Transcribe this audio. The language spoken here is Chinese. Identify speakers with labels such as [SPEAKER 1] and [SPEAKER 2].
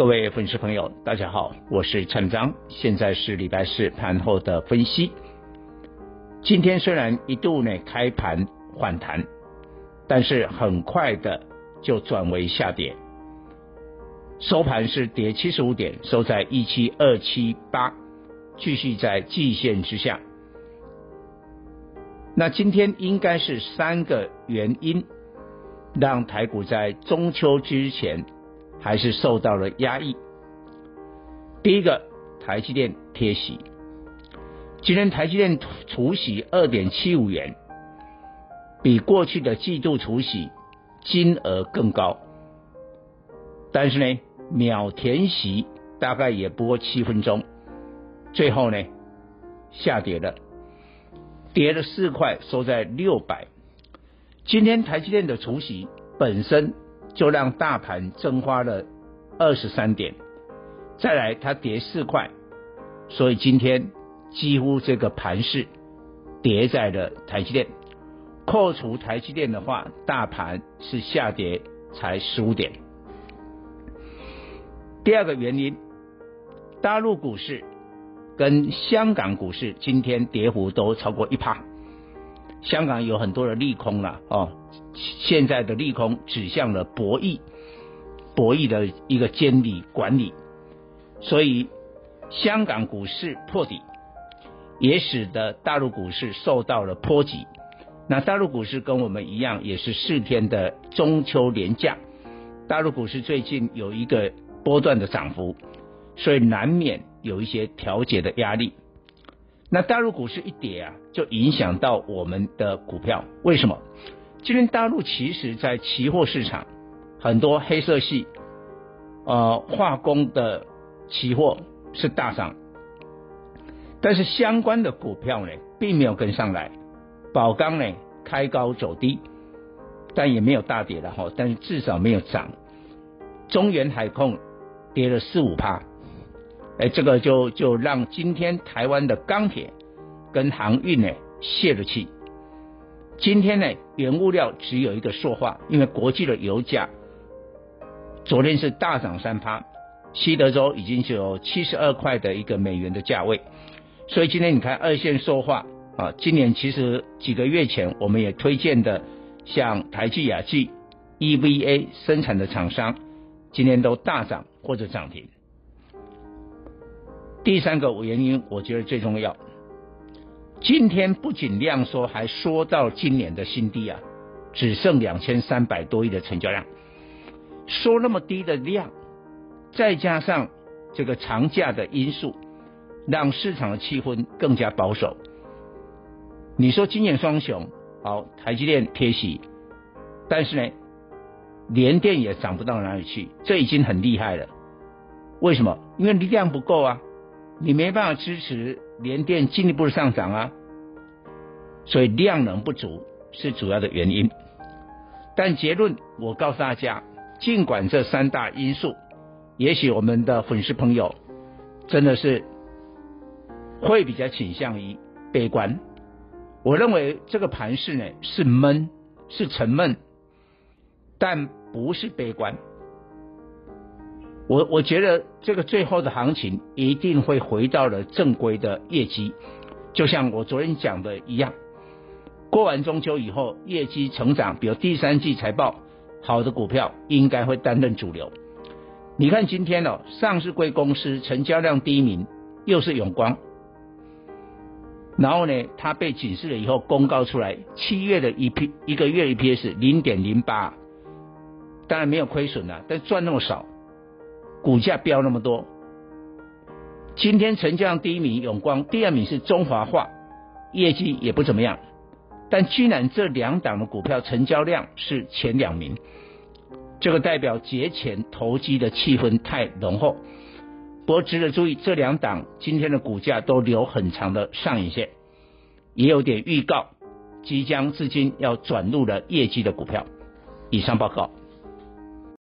[SPEAKER 1] 各位粉丝朋友，大家好，我是陈章，现在是礼拜四盘后的分析。今天虽然一度呢开盘反弹，但是很快的就转为下跌，收盘是跌七十五点，收在一七二七八，继续在季线之下。那今天应该是三个原因，让台股在中秋之前。还是受到了压抑。第一个，台积电贴息，今天台积电除息二点七五元，比过去的季度除息金额更高，但是呢，秒填息大概也不过七分钟，最后呢下跌了，跌了四块，收在六百。今天台积电的除息本身。就让大盘蒸发了二十三点，再来它跌四块，所以今天几乎这个盘势跌在了台积电。扣除台积电的话，大盘是下跌才十五点。第二个原因，大陆股市跟香港股市今天跌幅都超过一趴，香港有很多的利空了哦。现在的利空指向了博弈，博弈的一个监理管理，所以香港股市破底，也使得大陆股市受到了波及。那大陆股市跟我们一样，也是四天的中秋连假，大陆股市最近有一个波段的涨幅，所以难免有一些调节的压力。那大陆股市一跌啊，就影响到我们的股票，为什么？今天大陆其实，在期货市场很多黑色系，呃，化工的期货是大涨，但是相关的股票呢，并没有跟上来。宝钢呢，开高走低，但也没有大跌的哈，但是至少没有涨。中远海控跌了四五趴，哎，这个就就让今天台湾的钢铁跟航运呢泄了气。今天呢，原物料只有一个说话，因为国际的油价昨天是大涨三趴，西德州已经是有七十二块的一个美元的价位，所以今天你看二线说话啊，今年其实几个月前我们也推荐的，像台积、雅聚、EVA 生产的厂商，今天都大涨或者涨停。第三个原因，我觉得最重要。今天不仅量缩，还缩到今年的新低啊，只剩两千三百多亿的成交量，缩那么低的量，再加上这个长假的因素，让市场的气氛更加保守。你说今年双雄，好，台积电贴息，但是呢，联电也涨不到哪里去，这已经很厉害了。为什么？因为力量不够啊，你没办法支持。连电进一步的上涨啊，所以量能不足是主要的原因。但结论我告诉大家，尽管这三大因素，也许我们的粉丝朋友真的是会比较倾向于悲观。我认为这个盘势呢是闷，是沉闷，但不是悲观。我我觉得这个最后的行情一定会回到了正规的业绩，就像我昨天讲的一样，过完中秋以后，业绩成长，比如第三季财报好的股票应该会担任主流。你看今天哦，上市贵公司成交量第一名又是永光，然后呢，它被警示了以后公告出来，七月的一批一个月 EPS 零点零八，当然没有亏损了，但赚那么少。股价飙那么多，今天成交量第一名永光，第二名是中华化，业绩也不怎么样，但居然这两档的股票成交量是前两名，这个代表节前投机的气氛太浓厚。不过值得注意，这两档今天的股价都留很长的上影线，也有点预告即将资金要转入了业绩的股票。以上报告。